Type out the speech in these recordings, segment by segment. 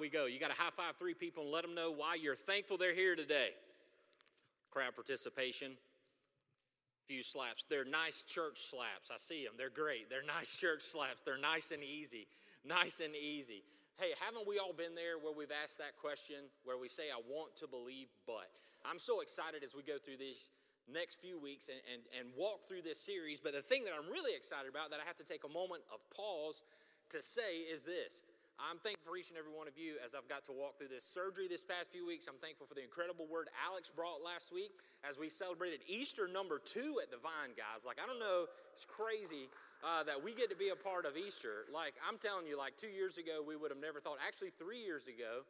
we go. You got to high five three people and let them know why you're thankful they're here today. Crowd participation. Few slaps. They're nice church slaps. I see them. They're great. They're nice church slaps. They're nice and easy. Nice and easy. Hey, haven't we all been there where we've asked that question, where we say, I want to believe, but? I'm so excited as we go through these next few weeks and, and, and walk through this series. But the thing that I'm really excited about that I have to take a moment of pause to say is this I'm thankful for each and every one of you as I've got to walk through this surgery this past few weeks. I'm thankful for the incredible word Alex brought last week as we celebrated Easter number two at the Vine, guys. Like, I don't know, it's crazy uh, that we get to be a part of Easter. Like, I'm telling you, like two years ago, we would have never thought, actually, three years ago,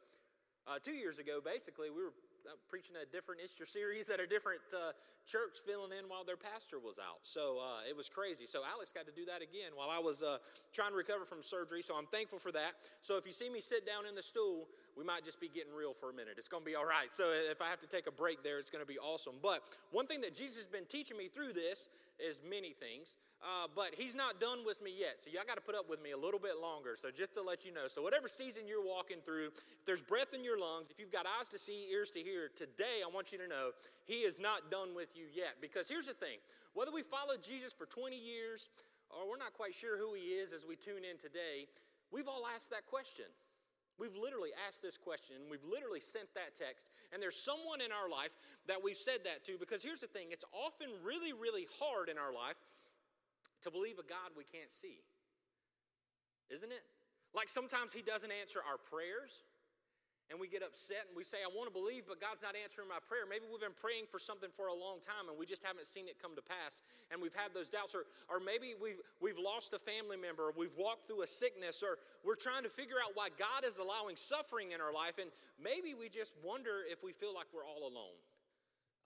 uh, two years ago, basically, we were uh, preaching a different Easter series at a different uh, church, filling in while their pastor was out. So uh, it was crazy. So Alex got to do that again while I was uh, trying to recover from surgery. So I'm thankful for that. So if you see me sit down in the stool, we might just be getting real for a minute. It's going to be all right. So if I have to take a break there, it's going to be awesome. But one thing that Jesus has been teaching me through this is many things, uh, but He's not done with me yet. So y'all got to put up with me a little bit longer. So just to let you know. So whatever season you're walking through, if there's breath in your lungs, if you've got eyes to see, ears to hear today, I want you to know He is not done with you yet. Because here's the thing whether we follow Jesus for 20 years or we're not quite sure who He is as we tune in today, we've all asked that question. We've literally asked this question, and we've literally sent that text, and there's someone in our life that we've said that to because here's the thing it's often really, really hard in our life to believe a God we can't see. Isn't it? Like sometimes He doesn't answer our prayers and we get upset and we say, I want to believe, but God's not answering my prayer. Maybe we've been praying for something for a long time and we just haven't seen it come to pass and we've had those doubts. Or, or maybe we've, we've lost a family member, or we've walked through a sickness, or we're trying to figure out why God is allowing suffering in our life. And maybe we just wonder if we feel like we're all alone.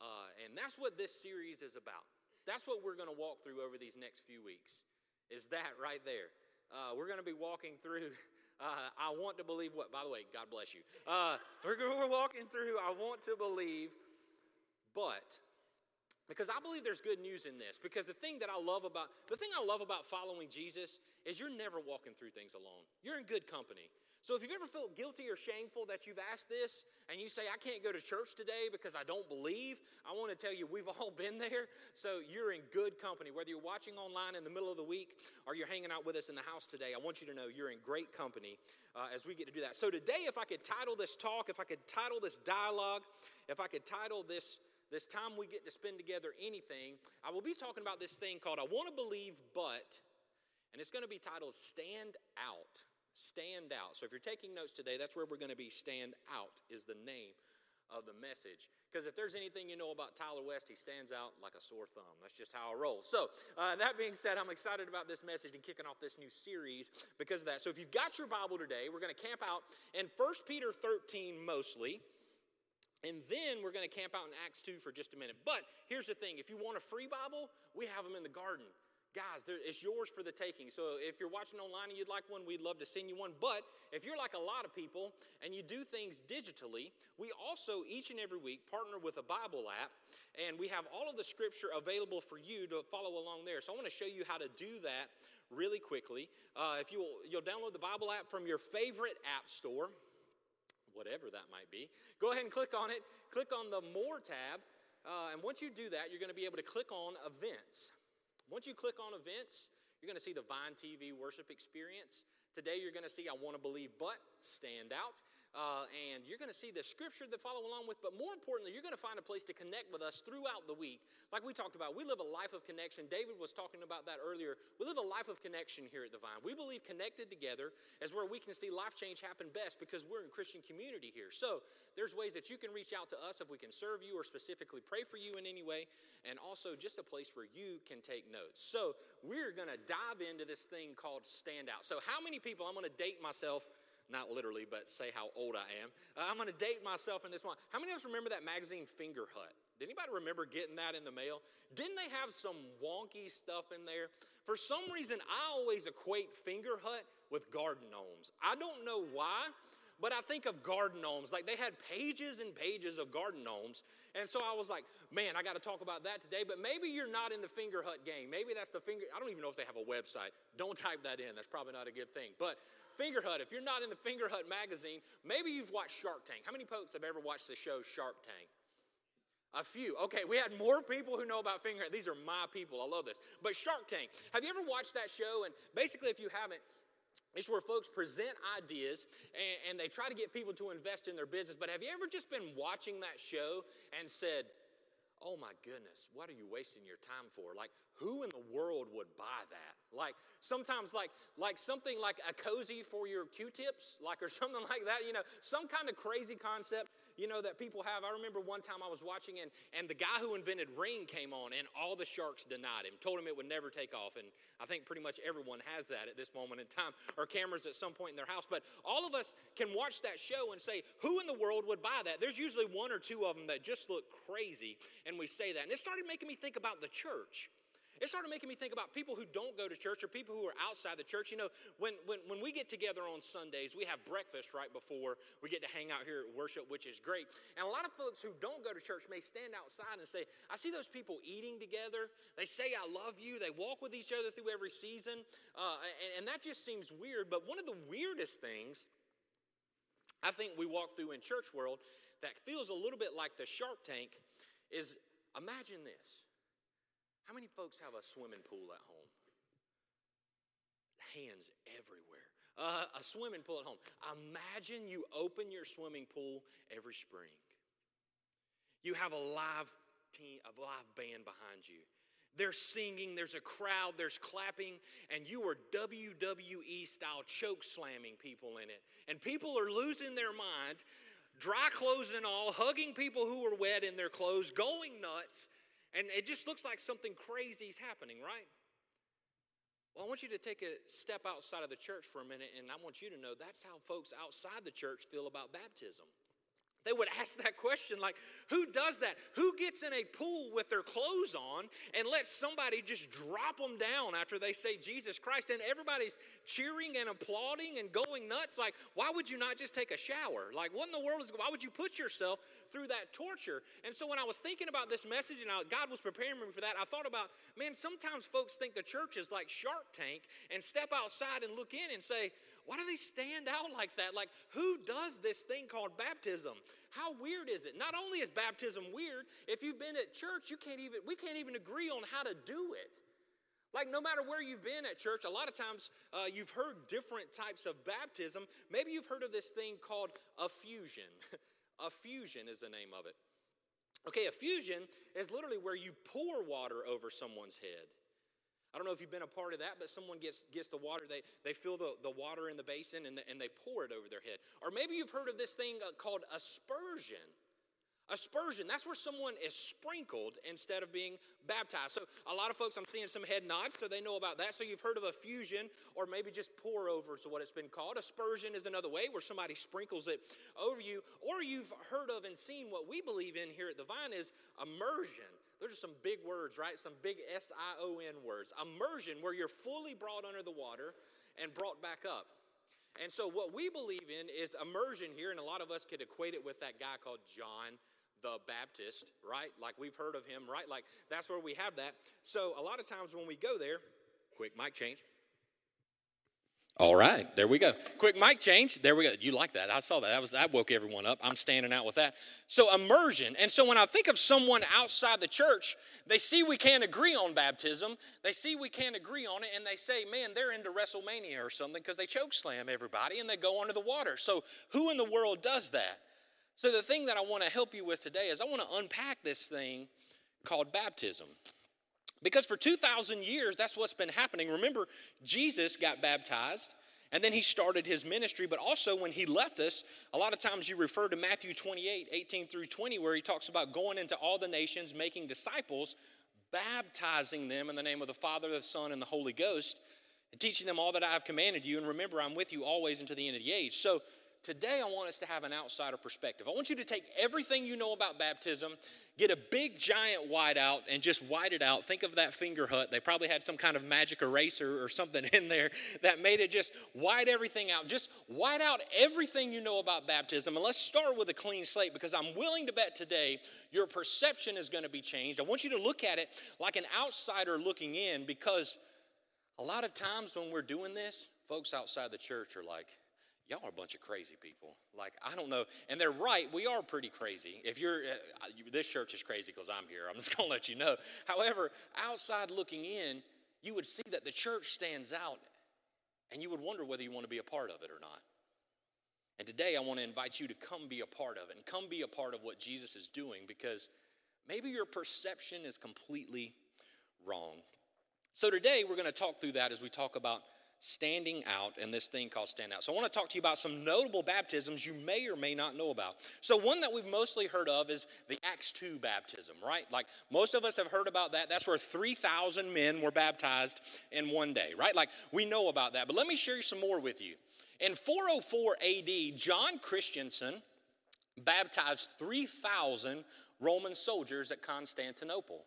Uh, and that's what this series is about. That's what we're going to walk through over these next few weeks, is that right there. Uh, we're going to be walking through. Uh, I want to believe what, by the way, God bless you. Uh, we're, we're walking through. I want to believe, but because I believe there's good news in this. Because the thing that I love about the thing I love about following Jesus is you're never walking through things alone. You're in good company. So if you've ever felt guilty or shameful that you've asked this and you say, I can't go to church today because I don't believe, I want to tell you we've all been there. So you're in good company. Whether you're watching online in the middle of the week or you're hanging out with us in the house today, I want you to know you're in great company uh, as we get to do that. So today, if I could title this talk, if I could title this dialogue, if I could title this this time we get to spend together anything, I will be talking about this thing called I Want to Believe But, and it's going to be titled Stand Out. Stand Out. So if you're taking notes today, that's where we're going to be. Stand Out is the name of the message. Because if there's anything you know about Tyler West, he stands out like a sore thumb. That's just how I roll. So, uh, that being said, I'm excited about this message and kicking off this new series because of that. So, if you've got your Bible today, we're going to camp out in 1 Peter 13 mostly. And then we're going to camp out in Acts 2 for just a minute. But here's the thing if you want a free Bible, we have them in the garden. Guys, it's yours for the taking. So if you're watching online and you'd like one, we'd love to send you one. But if you're like a lot of people and you do things digitally, we also each and every week partner with a Bible app, and we have all of the scripture available for you to follow along there. So I want to show you how to do that really quickly. Uh, if you'll, you'll download the Bible app from your favorite app store whatever that might be. Go ahead and click on it. Click on the More tab. Uh, and once you do that, you're going to be able to click on Events. Once you click on Events, you're going to see the Vine TV worship experience. Today, you're going to see I Want to Believe But stand out. Uh, and you're going to see the scripture that follow along with, but more importantly, you're going to find a place to connect with us throughout the week. Like we talked about, we live a life of connection. David was talking about that earlier. We live a life of connection here at the Vine. We believe connected together is where we can see life change happen best because we're in Christian community here. So there's ways that you can reach out to us if we can serve you or specifically pray for you in any way, and also just a place where you can take notes. So we're going to dive into this thing called Stand Out. So, how many people, I'm going to date myself, not literally, but say how old I am. Uh, I'm going to date myself in this one. How many of us remember that magazine Fingerhut? Did anybody remember getting that in the mail? Didn't they have some wonky stuff in there? For some reason, I always equate Fingerhut with garden gnomes. I don't know why, but I think of garden gnomes. Like they had pages and pages of garden gnomes. And so I was like, man, I got to talk about that today. But maybe you're not in the Fingerhut game. Maybe that's the finger. I don't even know if they have a website. Don't type that in. That's probably not a good thing. But Fingerhut, if you're not in the Fingerhut magazine, maybe you've watched Shark Tank. How many folks have ever watched the show Shark Tank? A few. Okay, we had more people who know about Fingerhut. These are my people. I love this. But Shark Tank, have you ever watched that show? And basically, if you haven't, it's where folks present ideas and, and, they try to get people to invest in their business. But have you ever just been watching that show and said, Oh my goodness, what are you wasting your time for? Like, who in the world would buy that? Like, sometimes, like, like something like a cozy for your Q-tips, like, or something like that. You know, some kind of crazy concept you know, that people have. I remember one time I was watching and, and the guy who invented Ring came on and all the sharks denied him, told him it would never take off. And I think pretty much everyone has that at this moment in time, or cameras at some point in their house. But all of us can watch that show and say, who in the world would buy that? There's usually one or two of them that just look crazy, and we say that. And it started making me think about the church. It started making me think about people who don't go to church or people who are outside the church. You know, when, when, when we get together on Sundays, we have breakfast right before we get to hang out here at worship, which is great. And a lot of folks who don't go to church may stand outside and say, I see those people eating together. They say, I love you. They walk with each other through every season. Uh, and, and that just seems weird. But one of the weirdest things I think we walk through in church world that feels a little bit like the Shark Tank is imagine this how many folks have a swimming pool at home? Hands everywhere. Uh, a swimming pool at home. Imagine you open your swimming pool every spring. You have a live team, a live band behind you. They're singing, there's a crowd, there's clapping, and you are WWE style choke slamming people in it. And people are losing their mind, dry clothes and all, hugging people who are wet in their clothes, going nuts. And it just looks like something crazy is happening, right? Well, I want you to take a step outside of the church for a minute, and I want you to know that's how folks outside the church feel about baptism. They would ask that question like, who does that? Who gets in a pool with their clothes on and lets somebody just drop them down after they say Jesus Christ? And everybody's cheering and applauding and going nuts. Like, why would you not just take a shower? Like, what in the world is, why would you put yourself through that torture? And so when I was thinking about this message and I, God was preparing me for that, I thought about, man, sometimes folks think the church is like Shark Tank and step outside and look in and say, why do they stand out like that? Like, who does this thing called baptism? How weird is it? Not only is baptism weird, if you've been at church, you can't even, we can't even agree on how to do it. Like, no matter where you've been at church, a lot of times uh, you've heard different types of baptism. Maybe you've heard of this thing called affusion. affusion is the name of it. Okay, affusion is literally where you pour water over someone's head. I don't know if you've been a part of that, but someone gets, gets the water, they, they fill the, the water in the basin and, the, and they pour it over their head. Or maybe you've heard of this thing uh, called aspersion. Aspersion, that's where someone is sprinkled instead of being baptized. So, a lot of folks, I'm seeing some head nods, so they know about that. So, you've heard of affusion or maybe just pour over is what it's been called. Aspersion is another way where somebody sprinkles it over you. Or you've heard of and seen what we believe in here at the Vine is immersion. Those are some big words, right? Some big S I O N words. Immersion, where you're fully brought under the water and brought back up. And so, what we believe in is immersion here, and a lot of us could equate it with that guy called John the Baptist, right? Like we've heard of him, right? Like that's where we have that. So, a lot of times when we go there, quick mic change. All right, there we go. Quick mic change. There we go. You like that? I saw that. That was that woke everyone up. I'm standing out with that. So immersion. And so when I think of someone outside the church, they see we can't agree on baptism. They see we can't agree on it, and they say, "Man, they're into WrestleMania or something because they choke slam everybody and they go under the water." So who in the world does that? So the thing that I want to help you with today is I want to unpack this thing called baptism. Because for 2,000 years, that's what's been happening. Remember, Jesus got baptized and then he started his ministry, but also when he left us, a lot of times you refer to Matthew 28 18 through 20, where he talks about going into all the nations, making disciples, baptizing them in the name of the Father, the Son, and the Holy Ghost, and teaching them all that I have commanded you. And remember, I'm with you always until the end of the age. So today I want us to have an outsider perspective. I want you to take everything you know about baptism, get a big giant white out, and just white it out. Think of that Fingerhut. They probably had some kind of magic eraser or something in there that made it just white everything out. Just white out everything you know about baptism. And let's start with a clean slate because I'm willing to bet today your perception is going to be changed. I want you to look at it like an outsider looking in because a lot of times when we're doing this, folks outside the church are like, y'all are a bunch of crazy people. Like, I don't know. And they're right, we are pretty crazy. If you're, uh, this church is crazy because I'm here. I'm just going to let you know. However, outside looking in, you would see that the church stands out and you would wonder whether you want to be a part of it or not. And today I want to invite you to come be a part of it and come be a part of what Jesus is doing because maybe your perception is completely wrong. So today we're going to talk through that as we talk about standing out and this thing called stand out. So I want to talk to you about some notable baptisms you may or may not know about. So one that we've mostly heard of is the Acts 2 baptism, right? Like most of us have heard about that. That's where 3,000 men were baptized in one day, right? Like we know about that. But let me share you some more with you. In 404 AD, John Chrysostom baptized 3,000 Roman soldiers at Constantinople.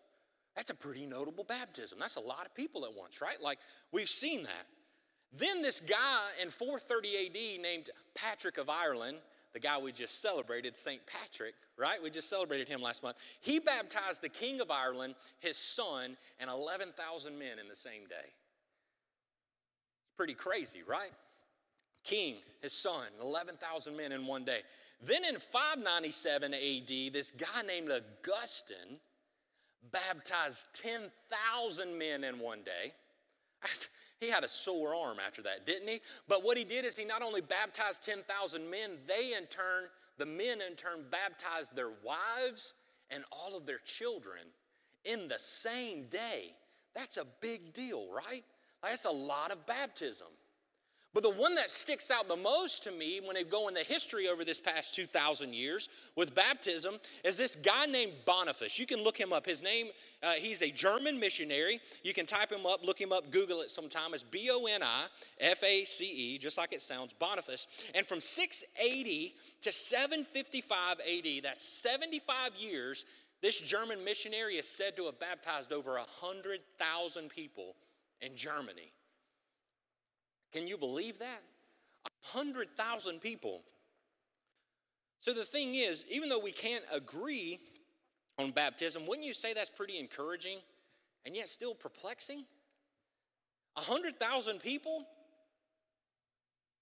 That's a pretty notable baptism. That's a lot of people at once, right? Like we've seen that. Then this guy in 430 AD named Patrick of Ireland, the guy we just celebrated, St. Patrick, right? We just celebrated him last month. He baptized the King of Ireland, his son, and 11,000 men in the same day. Pretty crazy, right? King, his son, 11,000 men in one day. Then in 597 AD, this guy named Augustine baptized 10,000 men in one day. He had a sore arm after that, didn't he? But what he did is he not only baptized 10,000 men, they in turn, the men in turn, baptized their wives and all of their children in the same day. That's a big deal, right? That's a lot of baptism. But the one that sticks out the most to me when they go in the history over this past 2,000 years with baptism is this guy named Boniface. You can look him up. His name, uh, he's a German missionary. You can type him up, look him up, Google it sometime. It's B O N I F A C E, just like it sounds, Boniface. And from 680 to 755 AD, that's 75 years, this German missionary is said to have baptized over 100,000 people in Germany. Can you believe that? A hundred thousand people. So the thing is, even though we can't agree on baptism, wouldn't you say that's pretty encouraging and yet still perplexing? A hundred thousand people?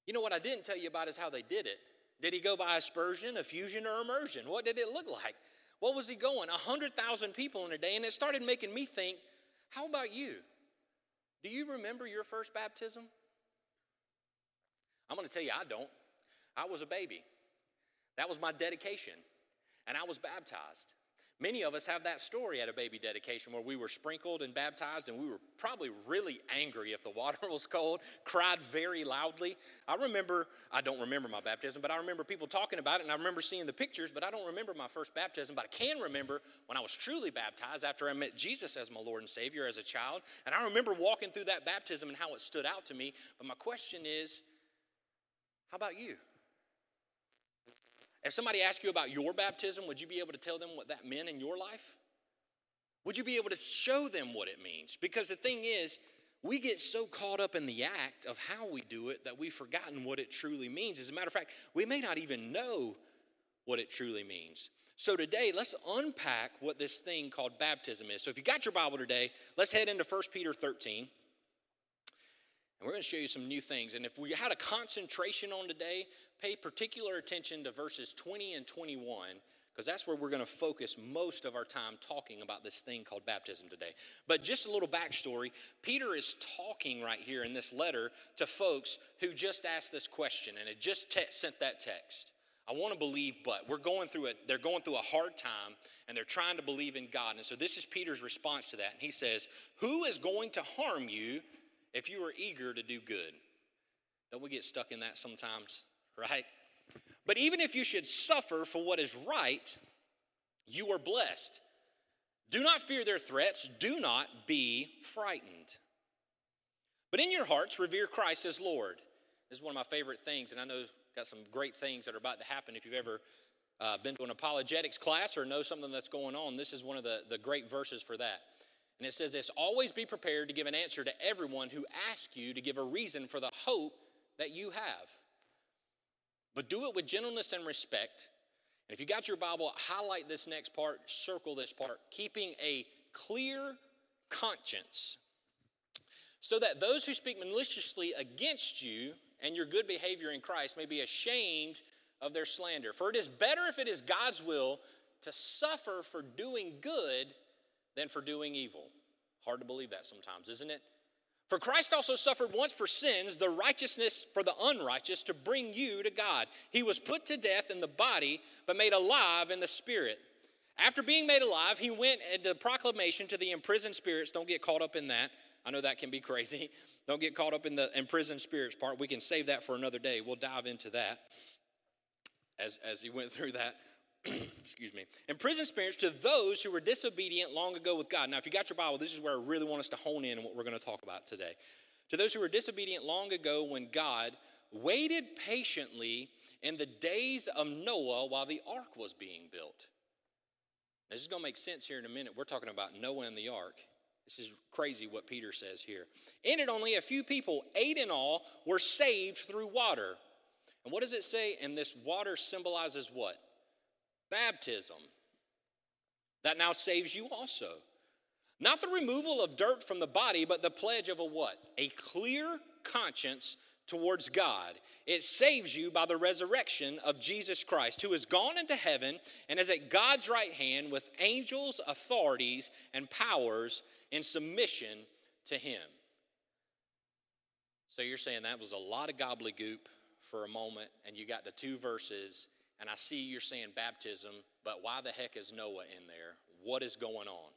You know what I didn't tell you about is how they did it. Did he go by aspersion, affusion, or immersion? What did it look like? What was he going? A hundred thousand people in a day, and it started making me think, how about you? Do you remember your first baptism? I'm going to tell you, I don't. I was a baby. That was my dedication, and I was baptized. Many of us have that story at a baby dedication where we were sprinkled and baptized, and we were probably really angry if the water was cold, cried very loudly. I remember, I don't remember my baptism, but I remember people talking about it, and I remember seeing the pictures, but I don't remember my first baptism. But I can remember when I was truly baptized after I met Jesus as my Lord and Savior as a child. And I remember walking through that baptism and how it stood out to me. But my question is, how about you? If somebody asked you about your baptism, would you be able to tell them what that meant in your life? Would you be able to show them what it means? Because the thing is, we get so caught up in the act of how we do it that we've forgotten what it truly means. As a matter of fact, we may not even know what it truly means. So today, let's unpack what this thing called baptism is. So if you got your Bible today, let's head into 1 Peter 13. And we're going to show you some new things. And if we had a concentration on today, pay particular attention to verses 20 and 21, because that's where we're going to focus most of our time talking about this thing called baptism today. But just a little backstory Peter is talking right here in this letter to folks who just asked this question and had just te- sent that text. I want to believe, but we're going through it. They're going through a hard time and they're trying to believe in God. And so this is Peter's response to that. And he says, Who is going to harm you if you are eager to do good. Don't we get stuck in that sometimes, right? But even if you should suffer for what is right, you are blessed. Do not fear their threats, do not be frightened. But in your hearts, revere Christ as Lord. This is one of my favorite things, and I know got some great things that are about to happen. If you've ever uh, been to an apologetics class or know something that's going on, this is one of the, the great verses for that. And it says this Always be prepared to give an answer to everyone who asks you to give a reason for the hope that you have. But do it with gentleness and respect. And if you got your Bible, highlight this next part, circle this part, keeping a clear conscience, so that those who speak maliciously against you and your good behavior in Christ may be ashamed of their slander. For it is better if it is God's will to suffer for doing good than for doing evil. Hard to believe that sometimes, isn't it? For Christ also suffered once for sins, the righteousness for the unrighteous, to bring you to God. He was put to death in the body, but made alive in the spirit. After being made alive, he went at the proclamation to the imprisoned spirits. Don't get caught up in that. I know that can be crazy. Don't get caught up in the imprisoned spirits part. We can save that for another day. We'll dive into that as, as he went through that. Excuse me. Imprisoned spirits to those who were disobedient long ago with God. Now, if you got your Bible, this is where I really want us to hone in on what we're going to talk about today. To those who were disobedient long ago when God waited patiently in the days of Noah while the ark was being built. Now, this is going to make sense here in a minute. We're talking about Noah and the ark. This is crazy what Peter says here. In it, only a few people, eight in all, were saved through water. And what does it say? And this water symbolizes what? Baptism. That now saves you also. Not the removal of dirt from the body, but the pledge of a what? A clear conscience towards God. It saves you by the resurrection of Jesus Christ, who has gone into heaven and is at God's right hand with angels, authorities, and powers in submission to him. So you're saying that was a lot of gobbledygook for a moment, and you got the two verses, and I see you're saying baptism, but why the heck is Noah in there? What is going on?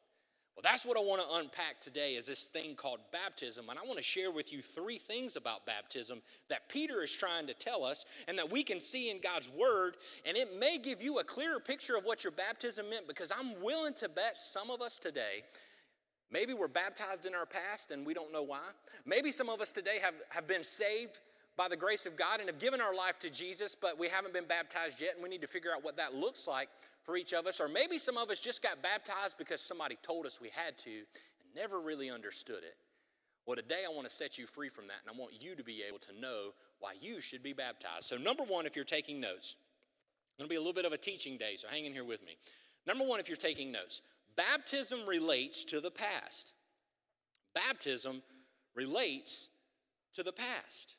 Well, that's what I want to unpack today is this thing called baptism. And I want to share with you three things about baptism that Peter is trying to tell us and that we can see in God's word. And it may give you a clearer picture of what your baptism meant because I'm willing to bet some of us today Maybe we're baptized in our past and we don't know why. Maybe some of us today have, have been saved by the grace of God and have given our life to Jesus, but we haven't been baptized yet, and we need to figure out what that looks like for each of us. Or maybe some of us just got baptized because somebody told us we had to and never really understood it. Well, today I want to set you free from that, and I want you to be able to know why you should be baptized. So, number one, if you're taking notes, it's going to be a little bit of a teaching day, so hang in here with me. Number one, if you're taking notes, baptism relates to the past. Baptism relates to the past.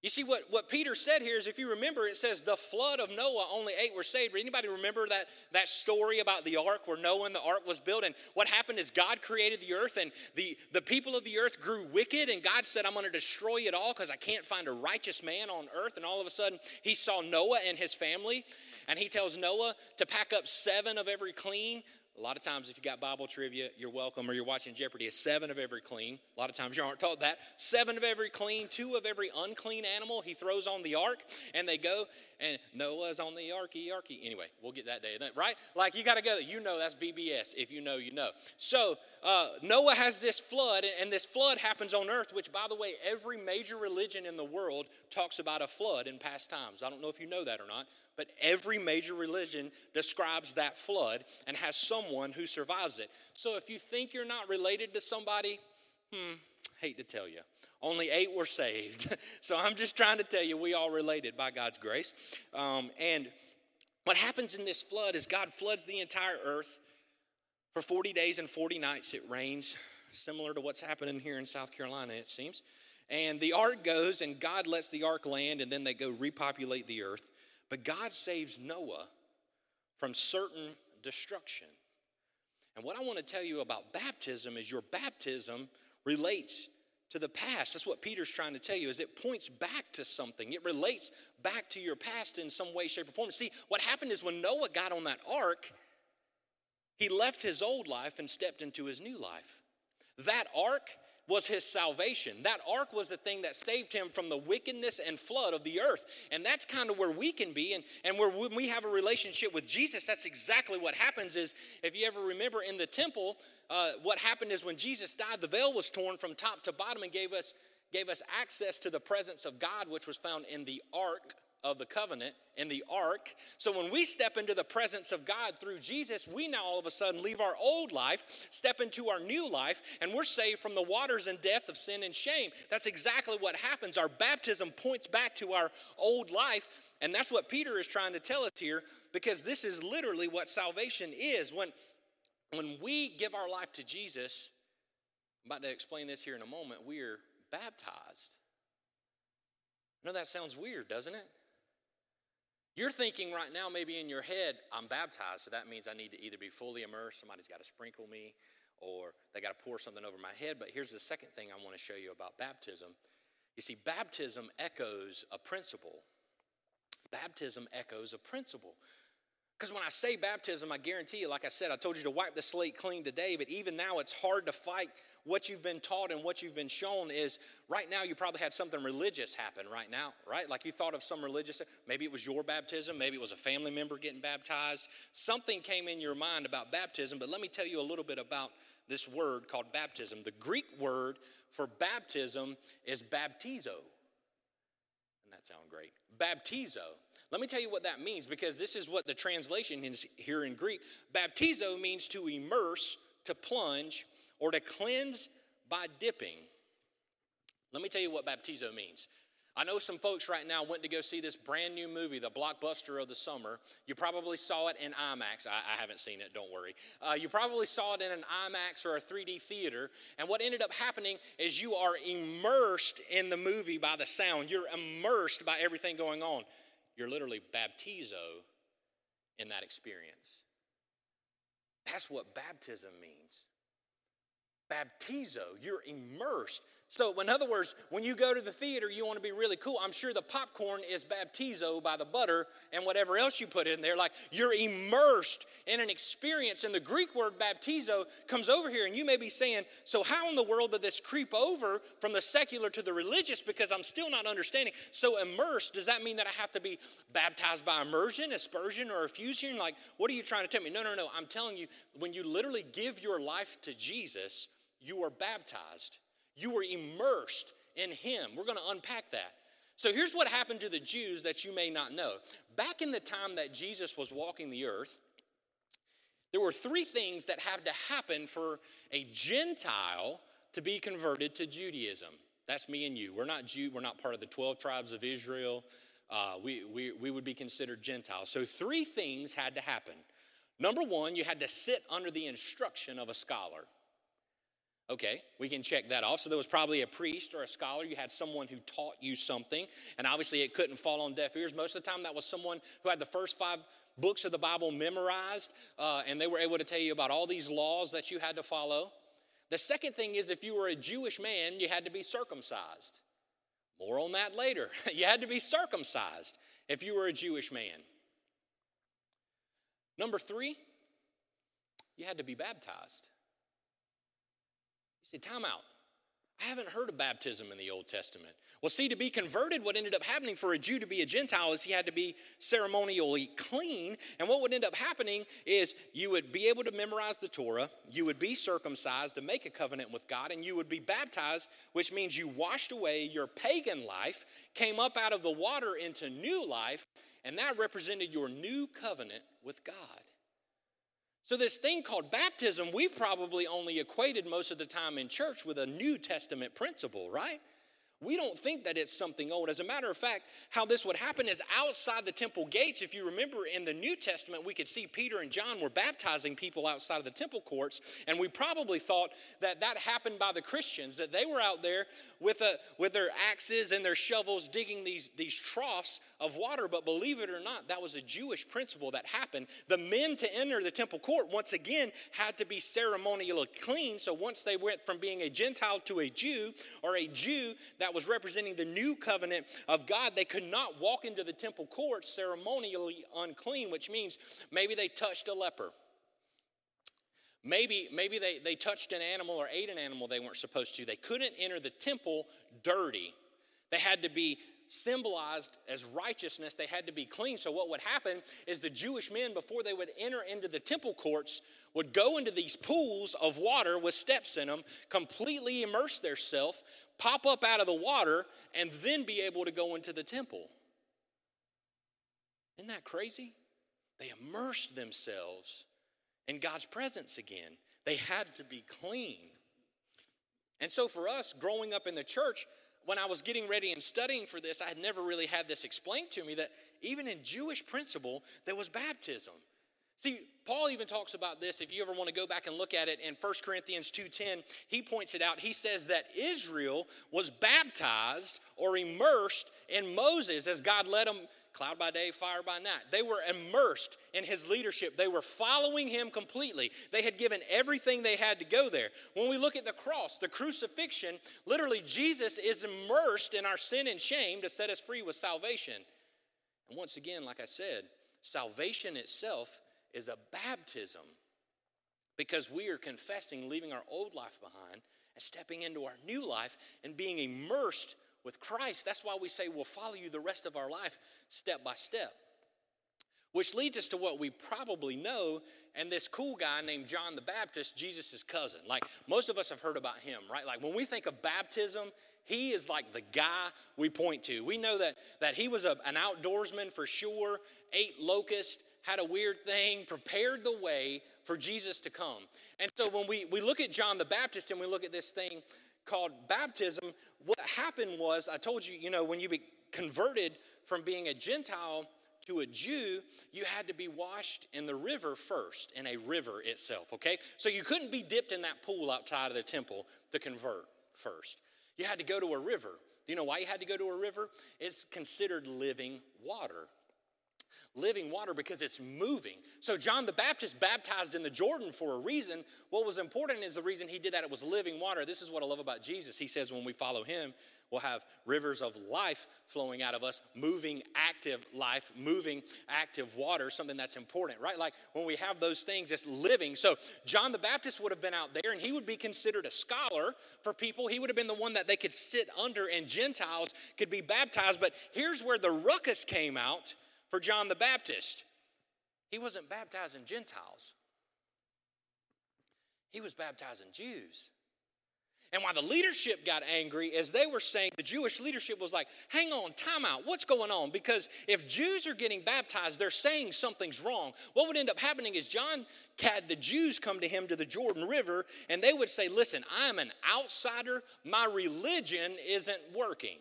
You see, what, what Peter said here is if you remember, it says the flood of Noah, only eight were saved. Anybody remember that, that story about the ark where Noah and the ark was built? And what happened is God created the earth, and the, the people of the earth grew wicked, and God said, I'm going to destroy it all because I can't find a righteous man on earth. And all of a sudden, he saw Noah and his family, and he tells Noah to pack up seven of every clean a lot of times, if you got Bible trivia, you're welcome, or you're watching Jeopardy, seven of every clean. A lot of times you aren't taught that. Seven of every clean, two of every unclean animal he throws on the ark, and they go, and Noah's on the arky, arky. Anyway, we'll get that day, right? Like you got to go, you know that's VBS. If you know, you know. So uh, Noah has this flood, and this flood happens on earth, which, by the way, every major religion in the world talks about a flood in past times. I don't know if you know that or not, but every major religion describes that flood and has someone who survives it. So if you think you're not related to somebody, hmm, hate to tell you. Only eight were saved. so I'm just trying to tell you, we all related by God's grace. Um, and what happens in this flood is God floods the entire earth. For 40 days and 40 nights, it rains, similar to what's happening here in South Carolina, it seems. And the ark goes, and God lets the ark land, and then they go repopulate the earth. But God saves Noah from certain destruction. And what I want to tell you about baptism is your baptism relates to the past. That's what Peter's trying to tell you is it points back to something. It relates back to your past in some way shape or form. See, what happened is when Noah got on that ark, he left his old life and stepped into his new life. That ark was his salvation. That ark was the thing that saved him from the wickedness and flood of the earth. And that's kind of where we can be. And, and where when we have a relationship with Jesus, that's exactly what happens is, if you ever remember in the temple, uh, what happened is when Jesus died, the veil was torn from top to bottom and gave us gave us access to the presence of God, which was found in the ark of the covenant and the ark. So when we step into the presence of God through Jesus, we now all of a sudden leave our old life, step into our new life, and we're saved from the waters and death of sin and shame. That's exactly what happens. Our baptism points back to our old life, and that's what Peter is trying to tell us here because this is literally what salvation is. When when we give our life to Jesus, I'm about to explain this here in a moment, we are baptized. I know that sounds weird, doesn't it? You're thinking right now, maybe in your head, I'm baptized, so that means I need to either be fully immersed, somebody's got to sprinkle me, or they got to pour something over my head. But here's the second thing I want to show you about baptism. You see, baptism echoes a principle. Baptism echoes a principle. Because when I say baptism, I guarantee you, like I said, I told you to wipe the slate clean today, but even now it's hard to fight what you've been taught and what you've been shown is right now you probably had something religious happen right now, right? Like you thought of some religious, maybe it was your baptism, maybe it was a family member getting baptized. Something came in your mind about baptism, but let me tell you a little bit about this word called baptism. The Greek word for baptism is baptizo. Doesn't that sound great? Baptizo. Let me tell you what that means because this is what the translation is here in Greek. Baptizo means to immerse, to plunge, or to cleanse by dipping. Let me tell you what baptizo means. I know some folks right now went to go see this brand new movie, the blockbuster of the summer. You probably saw it in IMAX. I, I haven't seen it, don't worry. Uh, you probably saw it in an IMAX or a 3D theater. And what ended up happening is you are immersed in the movie by the sound, you're immersed by everything going on. You're literally baptizo in that experience. That's what baptism means baptizo, you're immersed. So, in other words, when you go to the theater, you want to be really cool. I'm sure the popcorn is baptizo by the butter and whatever else you put in there. Like you're immersed in an experience. And the Greek word baptizo comes over here, and you may be saying, So, how in the world did this creep over from the secular to the religious? Because I'm still not understanding. So, immersed, does that mean that I have to be baptized by immersion, aspersion, or affusion? Like, what are you trying to tell me? No, no, no. I'm telling you, when you literally give your life to Jesus, you are baptized. You were immersed in Him. We're going to unpack that. So here's what happened to the Jews that you may not know. Back in the time that Jesus was walking the earth, there were three things that had to happen for a Gentile to be converted to Judaism. That's me and you. We're not Jew, we're not part of the 12 tribes of Israel. Uh, we, we, we would be considered Gentiles. So, three things had to happen. Number one, you had to sit under the instruction of a scholar. Okay, we can check that off. So there was probably a priest or a scholar. You had someone who taught you something, and obviously it couldn't fall on deaf ears. Most of the time, that was someone who had the first five books of the Bible memorized, uh, and they were able to tell you about all these laws that you had to follow. The second thing is if you were a Jewish man, you had to be circumcised. More on that later. you had to be circumcised if you were a Jewish man. Number three, you had to be baptized. Say, time out. I haven't heard of baptism in the Old Testament. Well, see, to be converted, what ended up happening for a Jew to be a Gentile is he had to be ceremonially clean. And what would end up happening is you would be able to memorize the Torah, you would be circumcised to make a covenant with God, and you would be baptized, which means you washed away your pagan life, came up out of the water into new life, and that represented your new covenant with God. So, this thing called baptism, we've probably only equated most of the time in church with a New Testament principle, right? We don't think that it's something old. As a matter of fact, how this would happen is outside the temple gates. If you remember in the New Testament, we could see Peter and John were baptizing people outside of the temple courts, and we probably thought that that happened by the Christians, that they were out there with, a, with their axes and their shovels digging these, these troughs of water. But believe it or not, that was a Jewish principle that happened. The men to enter the temple court, once again, had to be ceremonially clean. So once they went from being a Gentile to a Jew, or a Jew that that was representing the new covenant of God, they could not walk into the temple courts ceremonially unclean, which means maybe they touched a leper. Maybe, maybe they, they touched an animal or ate an animal they weren't supposed to. They couldn't enter the temple dirty. They had to be symbolized as righteousness, they had to be clean. So, what would happen is the Jewish men, before they would enter into the temple courts, would go into these pools of water with steps in them, completely immerse themselves, pop up out of the water, and then be able to go into the temple. Isn't that crazy? They immersed themselves in God's presence again. They had to be clean. And so, for us, growing up in the church, when I was getting ready and studying for this, I had never really had this explained to me that even in Jewish principle, there was baptism. See, Paul even talks about this if you ever want to go back and look at it in 1 Corinthians 2:10, he points it out. He says that Israel was baptized or immersed in Moses as God led them cloud by day, fire by night. They were immersed in his leadership. They were following him completely. They had given everything they had to go there. When we look at the cross, the crucifixion, literally Jesus is immersed in our sin and shame to set us free with salvation. And once again, like I said, salvation itself is a baptism because we are confessing leaving our old life behind and stepping into our new life and being immersed with Christ. That's why we say we'll follow you the rest of our life step by step. Which leads us to what we probably know, and this cool guy named John the Baptist, Jesus' cousin. Like most of us have heard about him, right? Like when we think of baptism, he is like the guy we point to. We know that, that he was a, an outdoorsman for sure, ate locusts, had a weird thing, prepared the way for Jesus to come. And so when we, we look at John the Baptist and we look at this thing called baptism, what happened was, I told you, you know, when you be converted from being a Gentile to a Jew, you had to be washed in the river first, in a river itself, okay? So you couldn't be dipped in that pool outside of the temple to convert first. You had to go to a river. Do you know why you had to go to a river? It's considered living water living water because it's moving. So John the Baptist baptized in the Jordan for a reason. What was important is the reason he did that it was living water. This is what I love about Jesus. He says when we follow him, we'll have rivers of life flowing out of us, moving active life, moving active water, something that's important, right? Like when we have those things, it's living. So John the Baptist would have been out there and he would be considered a scholar for people. He would have been the one that they could sit under and Gentiles could be baptized. But here's where the ruckus came out for John the Baptist. He wasn't baptizing Gentiles, he was baptizing Jews. And why the leadership got angry is they were saying, the Jewish leadership was like, hang on, time out, what's going on? Because if Jews are getting baptized, they're saying something's wrong. What would end up happening is John had the Jews come to him to the Jordan River, and they would say, listen, I'm an outsider, my religion isn't working.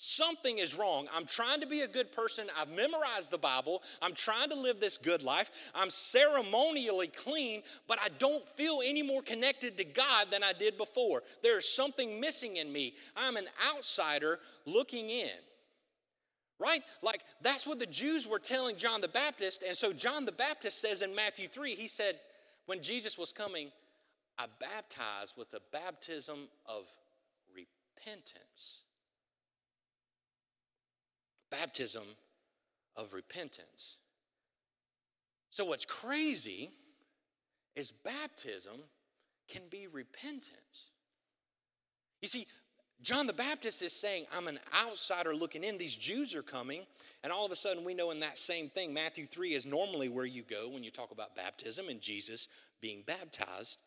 Something is wrong. I'm trying to be a good person. I've memorized the Bible. I'm trying to live this good life. I'm ceremonially clean, but I don't feel any more connected to God than I did before. There's something missing in me. I'm an outsider looking in. Right? Like that's what the Jews were telling John the Baptist. And so John the Baptist says in Matthew 3, he said, when Jesus was coming, I baptized with a baptism of repentance baptism of repentance. So, what's crazy is baptism can be repentance. You see, John the Baptist is saying, I'm an outsider looking in. These Jews are coming. And all of a sudden, we know in that same thing, Matthew 3 is normally where you go when you talk about baptism and Jesus being baptized.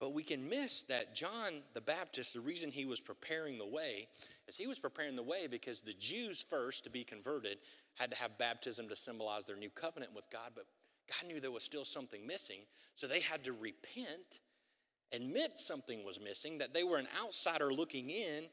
But we can miss that John the Baptist, the reason he was preparing the way, is he was preparing the way because the Jews first, to be converted, had to have baptism to symbolize their new covenant with God. But God knew there was still something missing, so they had to repent, admit something was missing, that they were an outsider looking in.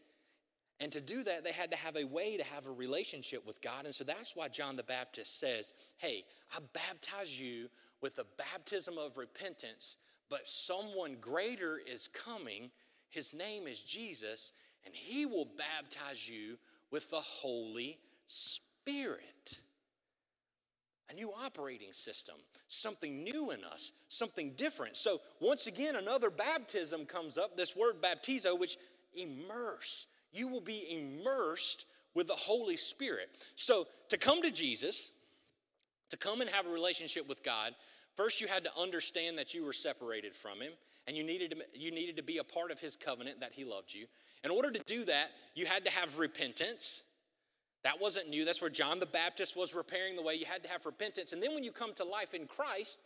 And to do that, they had to have a way to have a relationship with God. And so that's why John the Baptist says, Hey, I baptize you with the baptism of repentance but someone greater is coming. His name is Jesus, and he will baptize you with the Holy Spirit. A new operating system, something new in us, something different. So, once again, another baptism comes up, this word baptizo, which immerse. You will be immersed with the Holy Spirit. So, to come to Jesus, to come and have a relationship with God, First, you had to understand that you were separated from him, and you needed, to, you needed to be a part of his covenant that he loved you. In order to do that, you had to have repentance. That wasn't new. That's where John the Baptist was preparing the way. You had to have repentance. And then when you come to life in Christ,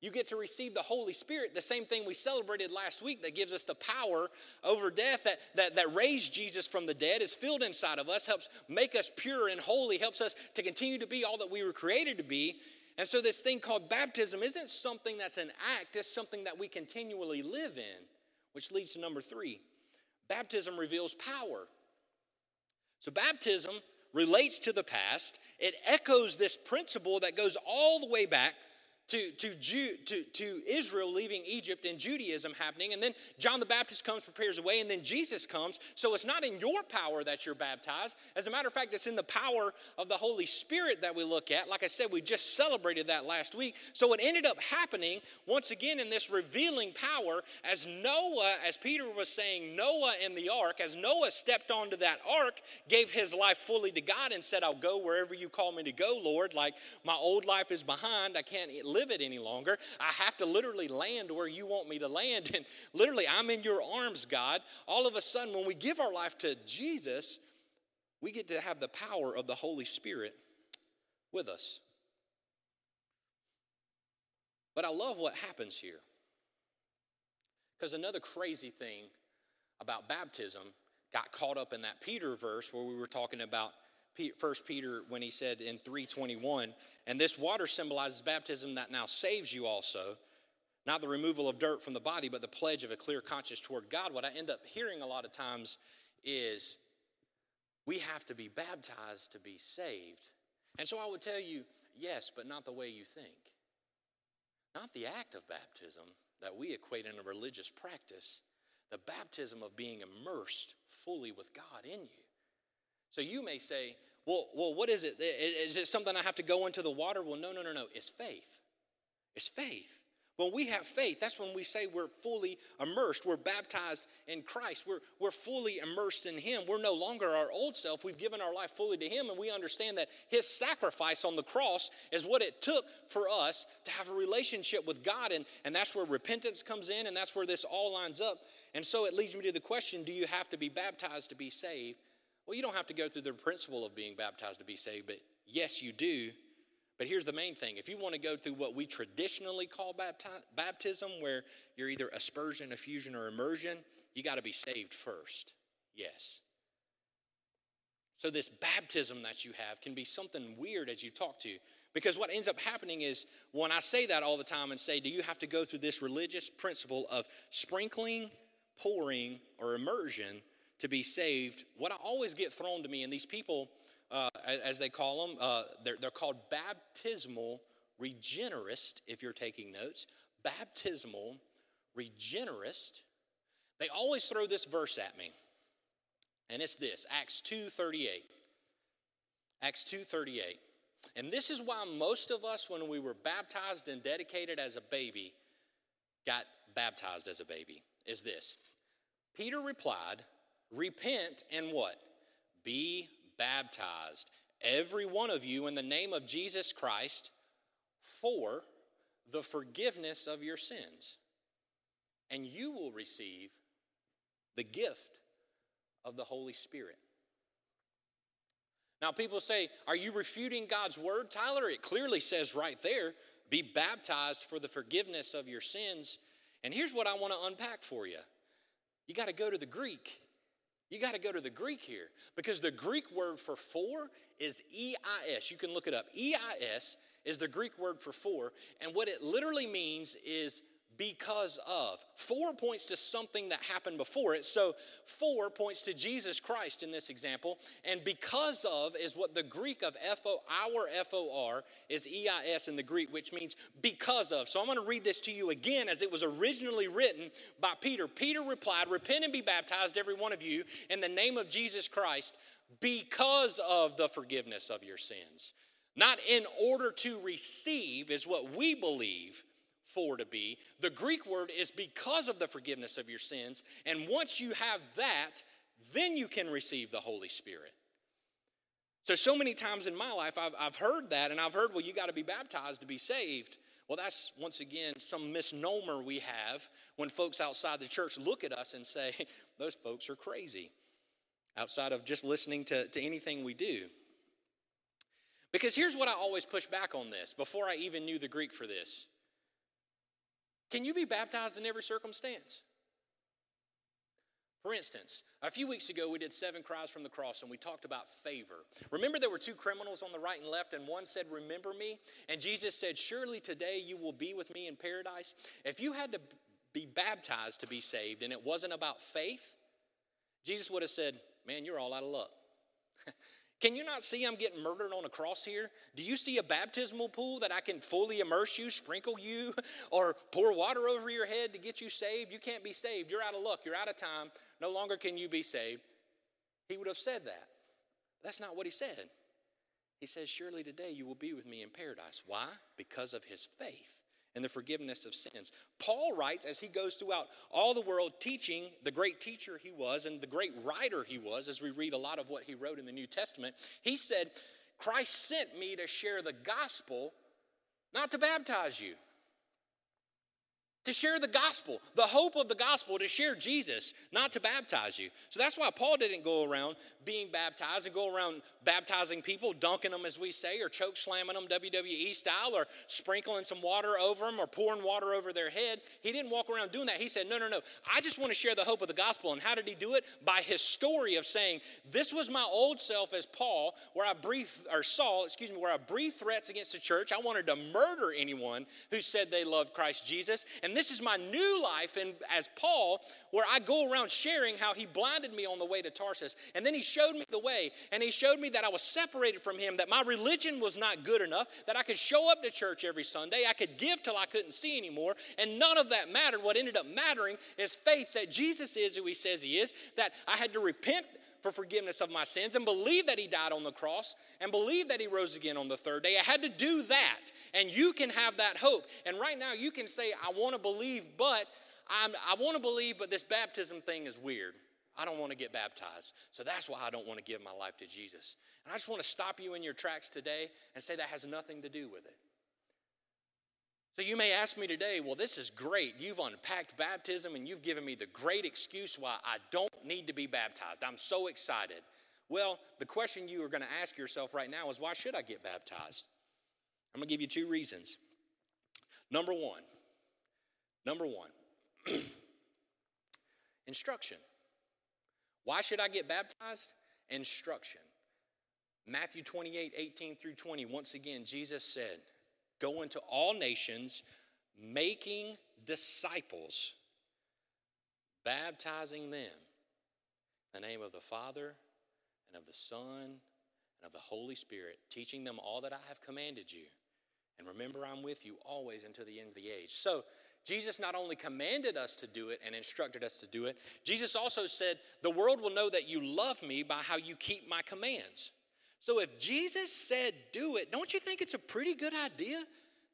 you get to receive the Holy Spirit, the same thing we celebrated last week that gives us the power over death, that, that, that raised Jesus from the dead, is filled inside of us, helps make us pure and holy, helps us to continue to be all that we were created to be. And so, this thing called baptism isn't something that's an act, it's something that we continually live in, which leads to number three baptism reveals power. So, baptism relates to the past, it echoes this principle that goes all the way back to, to, Jew, to, to Israel leaving Egypt and Judaism happening. And then John the Baptist comes, prepares the way, and then Jesus comes. So it's not in your power that you're baptized. As a matter of fact, it's in the power of the Holy Spirit that we look at. Like I said, we just celebrated that last week. So it ended up happening once again in this revealing power as Noah, as Peter was saying, Noah in the ark, as Noah stepped onto that ark, gave his life fully to God and said, I'll go wherever you call me to go, Lord. Like my old life is behind. I can't live live it any longer. I have to literally land where you want me to land. And literally, I'm in your arms, God. All of a sudden, when we give our life to Jesus, we get to have the power of the Holy Spirit with us. But I love what happens here. Because another crazy thing about baptism got caught up in that Peter verse where we were talking about First Peter when he said in 321, and this water symbolizes baptism that now saves you also, not the removal of dirt from the body, but the pledge of a clear conscience toward God. What I end up hearing a lot of times is we have to be baptized to be saved. And so I would tell you, yes, but not the way you think. Not the act of baptism that we equate in a religious practice, the baptism of being immersed fully with God in you. So you may say, well, well, what is it? Is it something I have to go into the water? Well, no, no, no, no. It's faith. It's faith. When we have faith, that's when we say we're fully immersed. We're baptized in Christ. We're, we're fully immersed in Him. We're no longer our old self. We've given our life fully to Him, and we understand that His sacrifice on the cross is what it took for us to have a relationship with God. And, and that's where repentance comes in, and that's where this all lines up. And so it leads me to the question do you have to be baptized to be saved? Well, you don't have to go through the principle of being baptized to be saved, but yes, you do. But here's the main thing if you want to go through what we traditionally call bapti- baptism, where you're either aspersion, affusion, or immersion, you got to be saved first. Yes. So, this baptism that you have can be something weird as you talk to. Because what ends up happening is when I say that all the time and say, Do you have to go through this religious principle of sprinkling, pouring, or immersion? To be saved, what I always get thrown to me, and these people, uh, as they call them, uh, they're, they're called baptismal regenerist, if you're taking notes. Baptismal regenerist. They always throw this verse at me. And it's this, Acts 2:38. Acts 2:38. And this is why most of us when we were baptized and dedicated as a baby got baptized as a baby is this. Peter replied, Repent and what? Be baptized, every one of you, in the name of Jesus Christ for the forgiveness of your sins. And you will receive the gift of the Holy Spirit. Now, people say, Are you refuting God's word, Tyler? It clearly says right there be baptized for the forgiveness of your sins. And here's what I want to unpack for you you got to go to the Greek you got to go to the Greek here because the Greek word for four is EIS. You can look it up. EIS is the Greek word for four, and what it literally means is because of. Four points to something that happened before it. So four points to Jesus Christ in this example. And because of is what the Greek of FO, our FOR is EIS in the Greek, which means because of. So I'm going to read this to you again as it was originally written by Peter. Peter replied, Repent and be baptized, every one of you, in the name of Jesus Christ, because of the forgiveness of your sins. Not in order to receive, is what we believe for to be. The Greek word is because of the forgiveness of your sins. And once you have that, then you can receive the Holy Spirit. So, so many times in my life, I've, I've heard that, and I've heard, well, you got to be baptized to be saved. Well, that's once again some misnomer we have when folks outside the church look at us and say, those folks are crazy, outside of just listening to, to anything we do. Because here's what I always push back on this before I even knew the Greek for this. Can you be baptized in every circumstance? For instance, a few weeks ago we did Seven Cries from the Cross and we talked about favor. Remember, there were two criminals on the right and left, and one said, Remember me? And Jesus said, Surely today you will be with me in paradise. If you had to be baptized to be saved and it wasn't about faith, Jesus would have said, Man, you're all out of luck. Can you not see I'm getting murdered on a cross here? Do you see a baptismal pool that I can fully immerse you, sprinkle you, or pour water over your head to get you saved? You can't be saved. You're out of luck. You're out of time. No longer can you be saved. He would have said that. That's not what he said. He says, Surely today you will be with me in paradise. Why? Because of his faith and the forgiveness of sins. Paul writes as he goes throughout all the world teaching the great teacher he was and the great writer he was, as we read a lot of what he wrote in the New Testament. He said, Christ sent me to share the gospel, not to baptize you to share the gospel, the hope of the gospel, to share Jesus, not to baptize you. So that's why Paul didn't go around being baptized and go around baptizing people, dunking them, as we say, or choke slamming them WWE style, or sprinkling some water over them, or pouring water over their head. He didn't walk around doing that. He said, No, no, no. I just want to share the hope of the gospel. And how did he do it? By his story of saying, This was my old self as Paul, where I breathed, or Saul, excuse me, where I breathed threats against the church. I wanted to murder anyone who said they loved Christ Jesus. And this is my new life and as Paul, where I go around sharing how he blinded me on the way to Tarsus. And then he showed me the way, and he showed me that I was separated from him, that my religion was not good enough, that I could show up to church every Sunday, I could give till I couldn't see anymore, and none of that mattered. What ended up mattering is faith that Jesus is who he says he is, that I had to repent for forgiveness of my sins and believe that he died on the cross and believe that he rose again on the third day. I had to do that. And you can have that hope. And right now you can say, I want to believe, but I'm, I want to believe, but this baptism thing is weird. I don't want to get baptized. So that's why I don't want to give my life to Jesus. And I just want to stop you in your tracks today and say that has nothing to do with it. So you may ask me today, well, this is great. You've unpacked baptism and you've given me the great excuse why I don't need to be baptized. I'm so excited. Well, the question you are going to ask yourself right now is why should I get baptized? I'm going to give you two reasons. Number one, number one, instruction. Why should I get baptized? Instruction. Matthew 28 18 through 20, once again, Jesus said, Go into all nations, making disciples, baptizing them in the name of the Father and of the Son and of the Holy Spirit, teaching them all that I have commanded you. And remember, I'm with you always until the end of the age. So, Jesus not only commanded us to do it and instructed us to do it, Jesus also said, The world will know that you love me by how you keep my commands. So if Jesus said do it, don't you think it's a pretty good idea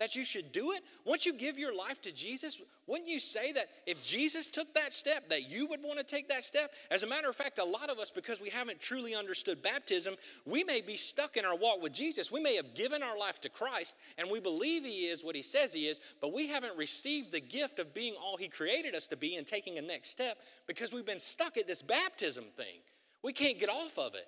that you should do it? Once you give your life to Jesus, wouldn't you say that if Jesus took that step, that you would want to take that step? As a matter of fact, a lot of us, because we haven't truly understood baptism, we may be stuck in our walk with Jesus. We may have given our life to Christ and we believe He is what He says He is, but we haven't received the gift of being all He created us to be and taking a next step because we've been stuck at this baptism thing. We can't get off of it.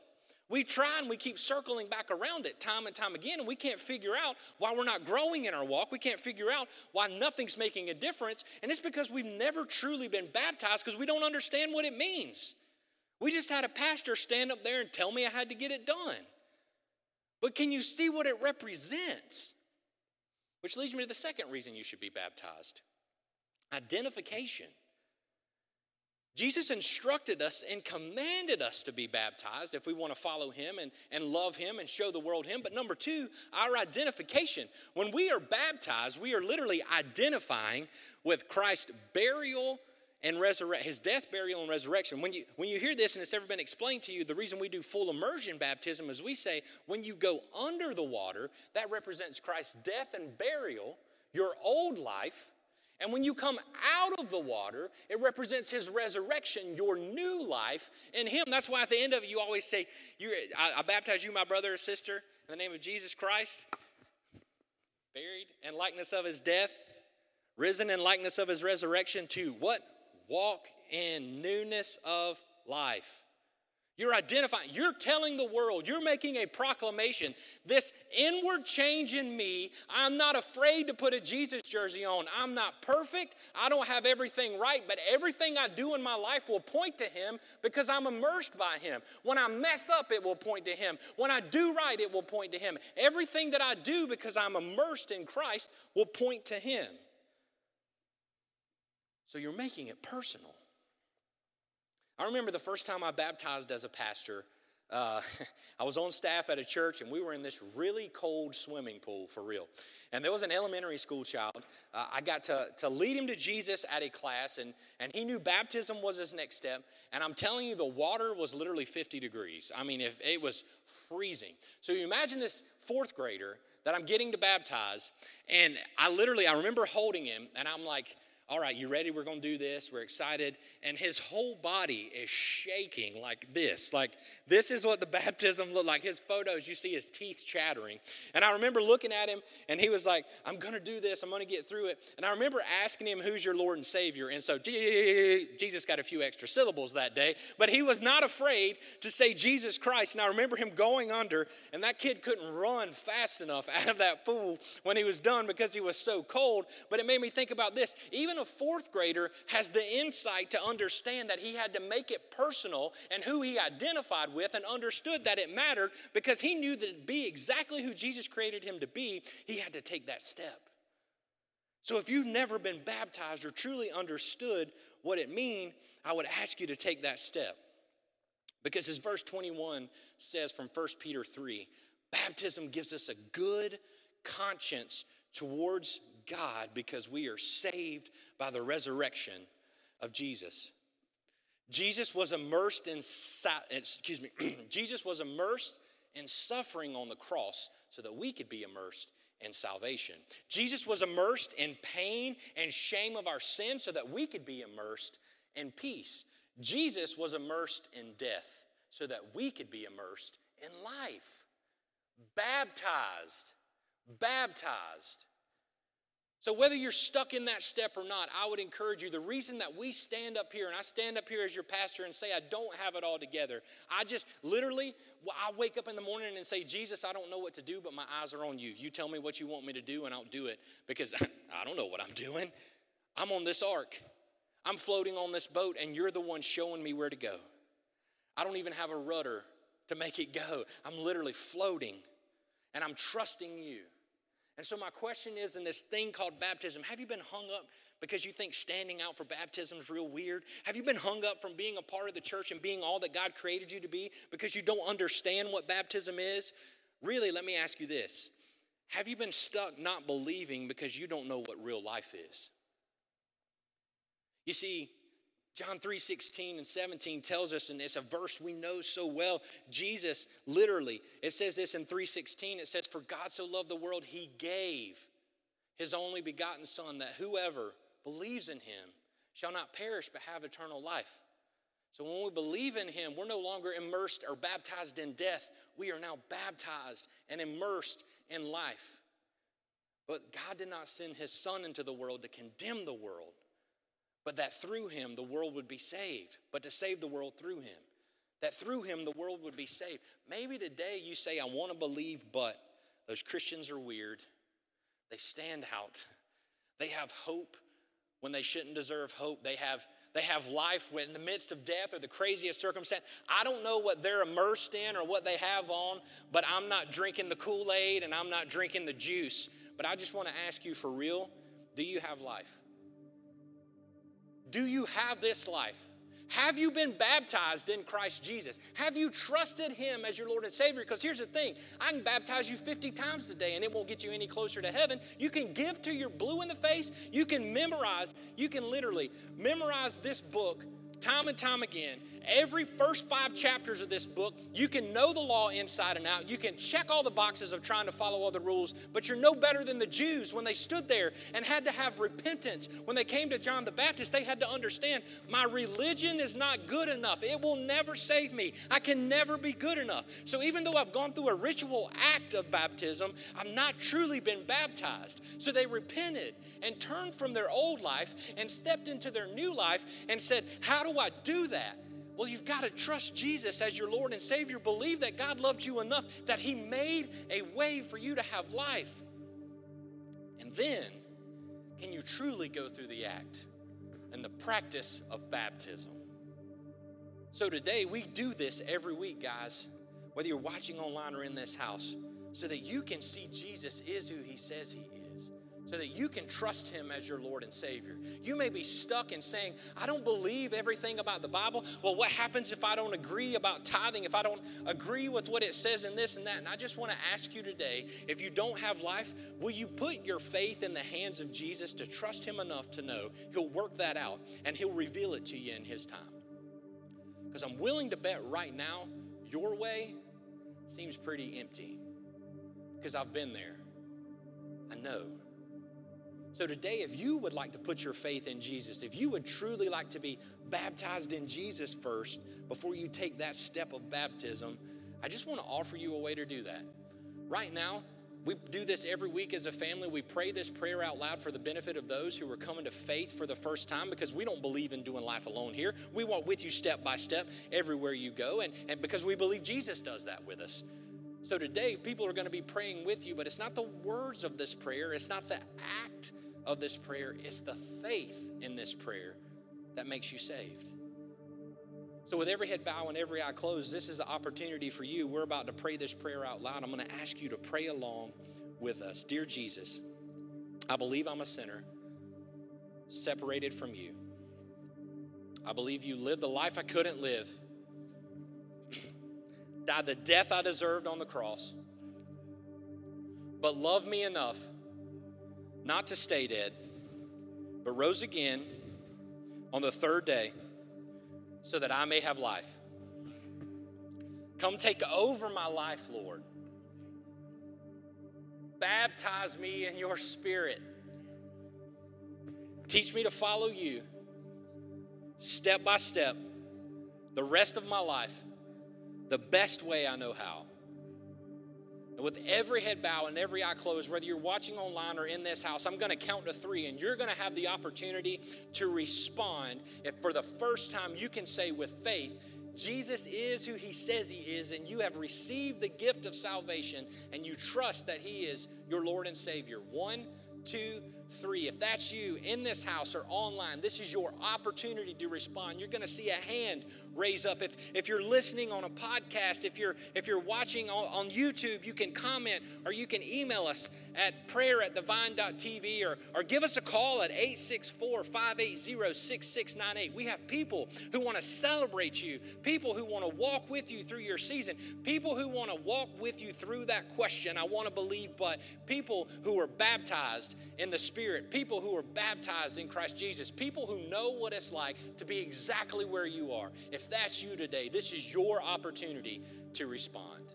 We try and we keep circling back around it time and time again, and we can't figure out why we're not growing in our walk. We can't figure out why nothing's making a difference. And it's because we've never truly been baptized because we don't understand what it means. We just had a pastor stand up there and tell me I had to get it done. But can you see what it represents? Which leads me to the second reason you should be baptized identification. Jesus instructed us and commanded us to be baptized if we want to follow him and, and love him and show the world him. But number two, our identification. When we are baptized, we are literally identifying with Christ's burial and resurrect his death, burial, and resurrection. When you when you hear this and it's ever been explained to you, the reason we do full immersion baptism is we say when you go under the water, that represents Christ's death and burial, your old life and when you come out of the water, it represents his resurrection, your new life in him. That's why at the end of it, you always say, I, I baptize you, my brother or sister, in the name of Jesus Christ, buried in likeness of his death, risen in likeness of his resurrection to what? Walk in newness of life. You're identifying, you're telling the world, you're making a proclamation. This inward change in me, I'm not afraid to put a Jesus jersey on. I'm not perfect. I don't have everything right, but everything I do in my life will point to Him because I'm immersed by Him. When I mess up, it will point to Him. When I do right, it will point to Him. Everything that I do because I'm immersed in Christ will point to Him. So you're making it personal. I remember the first time I baptized as a pastor. Uh, I was on staff at a church and we were in this really cold swimming pool for real. And there was an elementary school child. Uh, I got to, to lead him to Jesus at a class, and, and he knew baptism was his next step. And I'm telling you, the water was literally 50 degrees. I mean, if it was freezing. So you imagine this fourth grader that I'm getting to baptize, and I literally, I remember holding him, and I'm like, all right, you ready? We're going to do this. We're excited. And his whole body is shaking like this. Like, this is what the baptism looked like. His photos, you see his teeth chattering. And I remember looking at him, and he was like, I'm going to do this. I'm going to get through it. And I remember asking him, Who's your Lord and Savior? And so Jesus got a few extra syllables that day, but he was not afraid to say Jesus Christ. And I remember him going under, and that kid couldn't run fast enough out of that pool when he was done because he was so cold. But it made me think about this. Even even a fourth grader has the insight to understand that he had to make it personal and who he identified with and understood that it mattered because he knew that to be exactly who Jesus created him to be, he had to take that step. So if you've never been baptized or truly understood what it means, I would ask you to take that step. Because as verse 21 says from 1 Peter 3, baptism gives us a good conscience towards God because we are saved by the resurrection of Jesus. Jesus was immersed in excuse me, Jesus was immersed in suffering on the cross so that we could be immersed in salvation. Jesus was immersed in pain and shame of our sin so that we could be immersed in peace. Jesus was immersed in death so that we could be immersed in life. Baptized, baptized so, whether you're stuck in that step or not, I would encourage you. The reason that we stand up here, and I stand up here as your pastor and say, I don't have it all together, I just literally, I wake up in the morning and say, Jesus, I don't know what to do, but my eyes are on you. You tell me what you want me to do, and I'll do it because I don't know what I'm doing. I'm on this ark, I'm floating on this boat, and you're the one showing me where to go. I don't even have a rudder to make it go. I'm literally floating, and I'm trusting you. And so, my question is in this thing called baptism, have you been hung up because you think standing out for baptism is real weird? Have you been hung up from being a part of the church and being all that God created you to be because you don't understand what baptism is? Really, let me ask you this Have you been stuck not believing because you don't know what real life is? You see, John 3 16 and 17 tells us, and it's a verse we know so well. Jesus literally, it says this in 316, it says, For God so loved the world, he gave his only begotten Son, that whoever believes in him shall not perish but have eternal life. So when we believe in him, we're no longer immersed or baptized in death. We are now baptized and immersed in life. But God did not send his Son into the world to condemn the world but that through him the world would be saved, but to save the world through him. That through him the world would be saved. Maybe today you say, I want to believe, but those Christians are weird. They stand out. They have hope when they shouldn't deserve hope. They have, they have life in the midst of death or the craziest circumstance. I don't know what they're immersed in or what they have on, but I'm not drinking the Kool Aid and I'm not drinking the juice. But I just want to ask you for real do you have life? Do you have this life? Have you been baptized in Christ Jesus? Have you trusted Him as your Lord and Savior? Because here's the thing I can baptize you 50 times a day and it won't get you any closer to heaven. You can give to your blue in the face. You can memorize, you can literally memorize this book time and time again. Every first five chapters of this book, you can know the law inside and out. You can check all the boxes of trying to follow all the rules, but you're no better than the Jews when they stood there and had to have repentance. When they came to John the Baptist, they had to understand my religion is not good enough. It will never save me. I can never be good enough. So even though I've gone through a ritual act of baptism, I've not truly been baptized. So they repented and turned from their old life and stepped into their new life and said, How do I do that? Well, you've got to trust Jesus as your Lord and Savior. Believe that God loved you enough that He made a way for you to have life. And then, can you truly go through the act and the practice of baptism? So today, we do this every week, guys, whether you're watching online or in this house, so that you can see Jesus is who He says He is so that you can trust Him as your Lord and Savior. You may be stuck in saying, I don't believe everything about the Bible. Well, what happens if I don't agree about tithing, if I don't agree with what it says in this and that? And I just want to ask you today if you don't have life, will you put your faith in the hands of Jesus to trust Him enough to know He'll work that out and He'll reveal it to you in His time? Because I'm willing to bet right now, your way seems pretty empty. Because I've been there. I know. So, today, if you would like to put your faith in Jesus, if you would truly like to be baptized in Jesus first before you take that step of baptism, I just want to offer you a way to do that. Right now, we do this every week as a family. We pray this prayer out loud for the benefit of those who are coming to faith for the first time because we don't believe in doing life alone here. We walk with you step by step everywhere you go, and, and because we believe Jesus does that with us. So today, people are going to be praying with you, but it's not the words of this prayer, it's not the act of this prayer, it's the faith in this prayer that makes you saved. So, with every head bowed and every eye closed, this is the opportunity for you. We're about to pray this prayer out loud. I'm going to ask you to pray along with us. Dear Jesus, I believe I'm a sinner, separated from you. I believe you lived the life I couldn't live, died the death I deserved on the cross, but loved me enough not to stay dead, but rose again on the third day so that I may have life. Come take over my life, Lord. Baptize me in your spirit. Teach me to follow you step by step the rest of my life the best way I know how. And with every head bow and every eye closed, whether you're watching online or in this house, I'm going to count to three, and you're going to have the opportunity to respond. If for the first time you can say with faith, Jesus is who he says he is, and you have received the gift of salvation, and you trust that he is your Lord and Savior. One, two, three. If that's you in this house or online, this is your opportunity to respond. You're going to see a hand raise up. If, if you're listening on a podcast, if you're if you're watching on, on YouTube, you can comment or you can email us at prayer at thevine.tv or, or give us a call at 864-580-6698. We have people who want to celebrate you, people who want to walk with you through your season, people who want to walk with you through that question, I want to believe, but people who are baptized in the Spirit, people who are baptized in Christ Jesus, people who know what it's like to be exactly where you are. If that's you today, this is your opportunity to respond.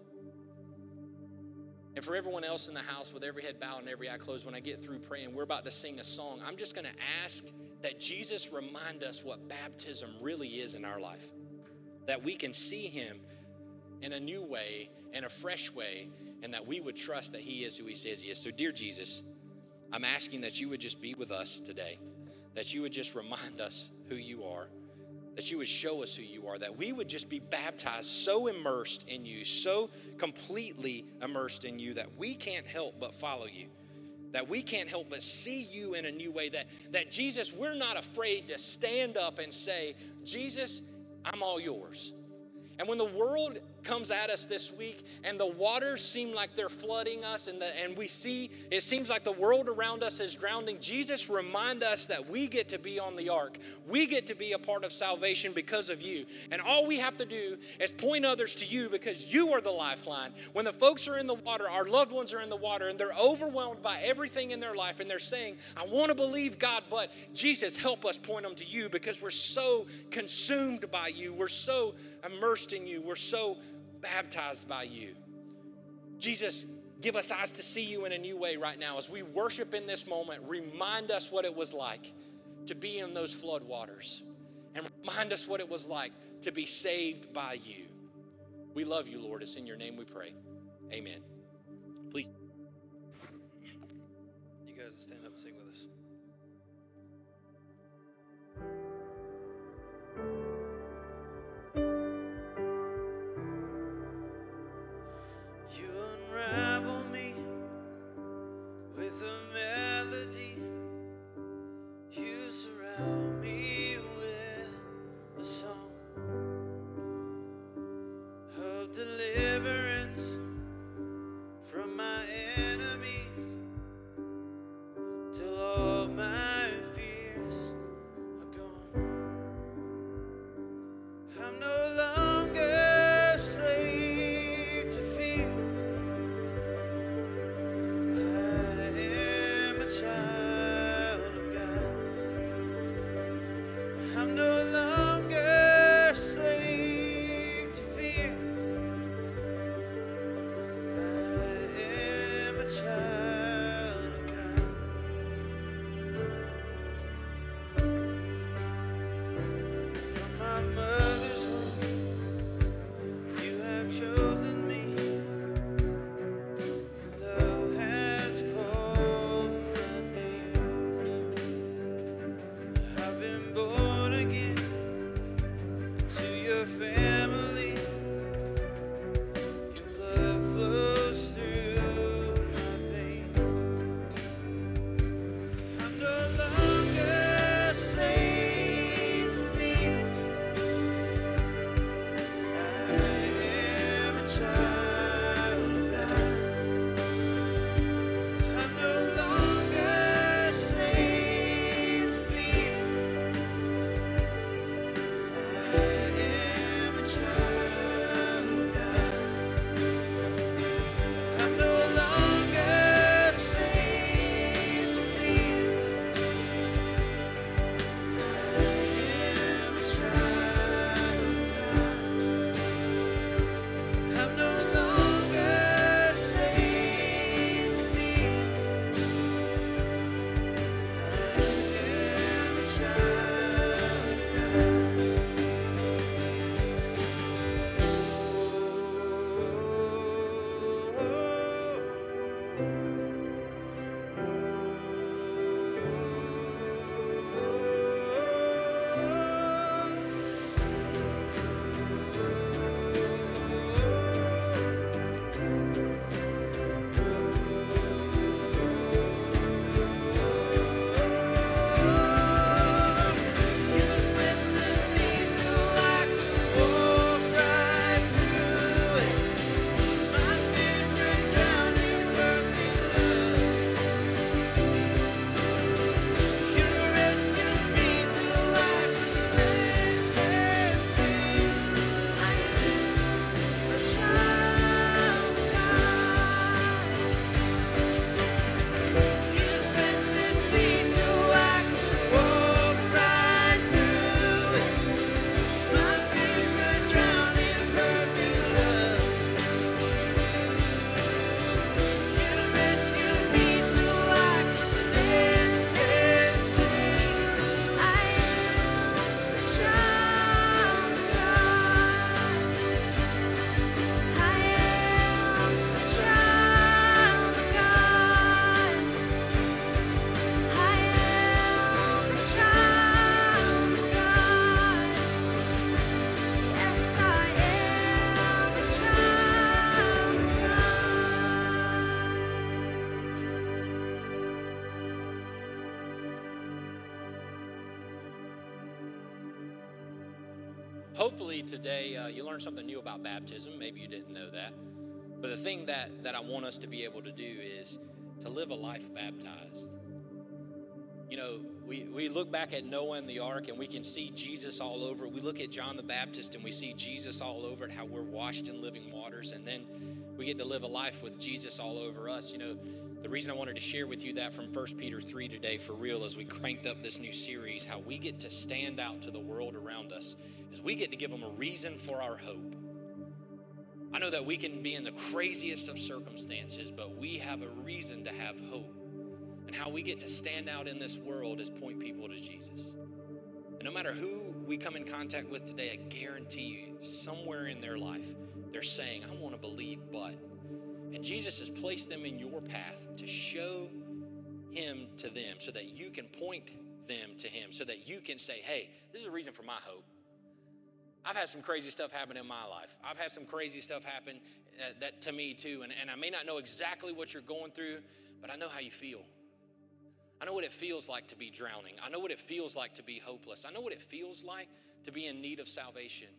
And for everyone else in the house, with every head bowed and every eye closed, when I get through praying, we're about to sing a song. I'm just going to ask that Jesus remind us what baptism really is in our life, that we can see Him in a new way, in a fresh way, and that we would trust that He is who He says He is. So, dear Jesus, I'm asking that you would just be with us today, that you would just remind us who you are, that you would show us who you are, that we would just be baptized so immersed in you, so completely immersed in you that we can't help but follow you. That we can't help but see you in a new way. That, that Jesus, we're not afraid to stand up and say, Jesus, I'm all yours. And when the world comes at us this week and the waters seem like they're flooding us and, the, and we see it seems like the world around us is drowning. Jesus remind us that we get to be on the ark. We get to be a part of salvation because of you. And all we have to do is point others to you because you are the lifeline. When the folks are in the water our loved ones are in the water and they're overwhelmed by everything in their life and they're saying i want to believe god but jesus help us point them to you because we're so consumed by you. We're so immersed in you. We're so baptized by you. Jesus, give us eyes to see you in a new way right now. As we worship in this moment, remind us what it was like to be in those flood waters and remind us what it was like to be saved by you. We love you, Lord. It's in your name we pray. Amen. Please. Today uh, you learned something new about baptism. Maybe you didn't know that. But the thing that, that I want us to be able to do is to live a life baptized. You know, we, we look back at Noah and the ark and we can see Jesus all over. We look at John the Baptist and we see Jesus all over it, how we're washed in living waters. And then we get to live a life with Jesus all over us. You know, the reason I wanted to share with you that from 1 Peter 3 today for real as we cranked up this new series, how we get to stand out to the world around us, is we get to give them a reason for our hope. I know that we can be in the craziest of circumstances, but we have a reason to have hope. And how we get to stand out in this world is point people to Jesus. And no matter who we come in contact with today, I guarantee you, somewhere in their life, they're saying, I want to believe, but and Jesus has placed them in your path to show Him to them so that you can point them to Him, so that you can say, hey, this is a reason for my hope. I've had some crazy stuff happen in my life. I've had some crazy stuff happen uh, that to me too. And, and I may not know exactly what you're going through, but I know how you feel. I know what it feels like to be drowning. I know what it feels like to be hopeless. I know what it feels like to be in need of salvation.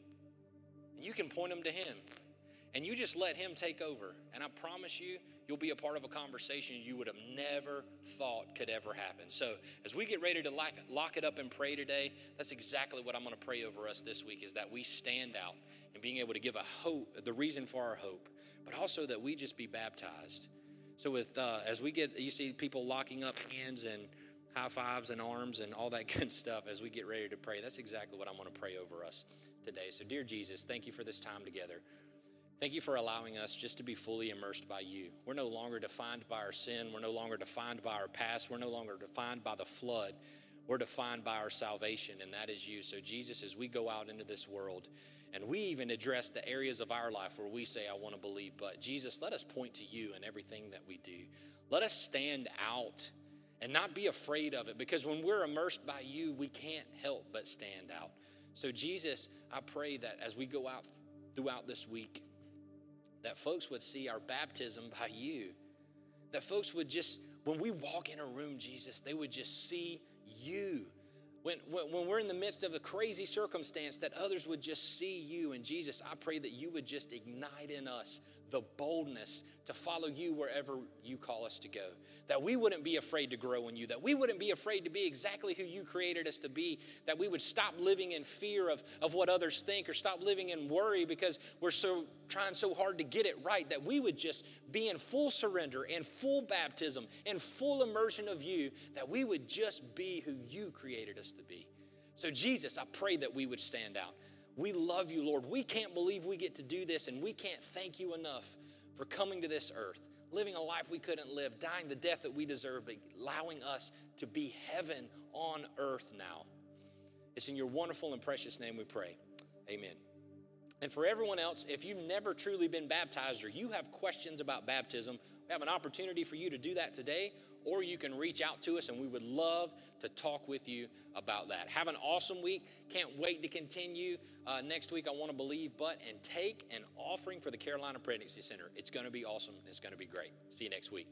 And you can point them to Him and you just let Him take over. And I promise you, you'll be a part of a conversation you would have never thought could ever happen. So, as we get ready to lock, lock it up and pray today, that's exactly what I'm going to pray over us this week is that we stand out and being able to give a hope, the reason for our hope, but also that we just be baptized. So, with uh, as we get, you see people locking up hands and high fives and arms and all that good stuff as we get ready to pray. That's exactly what I'm going to pray over us today. So, dear Jesus, thank you for this time together. Thank you for allowing us just to be fully immersed by you. We're no longer defined by our sin. We're no longer defined by our past. We're no longer defined by the flood. We're defined by our salvation, and that is you. So, Jesus, as we go out into this world, and we even address the areas of our life where we say, I want to believe, but Jesus, let us point to you in everything that we do. Let us stand out and not be afraid of it because when we're immersed by you, we can't help but stand out. So, Jesus, I pray that as we go out throughout this week, that folks would see our baptism by you. That folks would just, when we walk in a room, Jesus, they would just see you. When, when, when, we're in the midst of a crazy circumstance, that others would just see you. And Jesus, I pray that you would just ignite in us the boldness to follow you wherever you call us to go. That we wouldn't be afraid to grow in you, that we wouldn't be afraid to be exactly who you created us to be, that we would stop living in fear of, of what others think or stop living in worry because we're so trying so hard to get it right, that we would just be in full surrender and full baptism and full immersion of you, that we would just be who you created us to be. So, Jesus, I pray that we would stand out. We love you, Lord. We can't believe we get to do this, and we can't thank you enough for coming to this earth, living a life we couldn't live, dying the death that we deserve, but allowing us to be heaven on earth now. It's in your wonderful and precious name we pray. Amen. And for everyone else, if you've never truly been baptized or you have questions about baptism, we have an opportunity for you to do that today, or you can reach out to us and we would love to talk with you about that. Have an awesome week. Can't wait to continue uh, next week. I want to believe, but and take an offering for the Carolina Pregnancy Center. It's going to be awesome. It's going to be great. See you next week.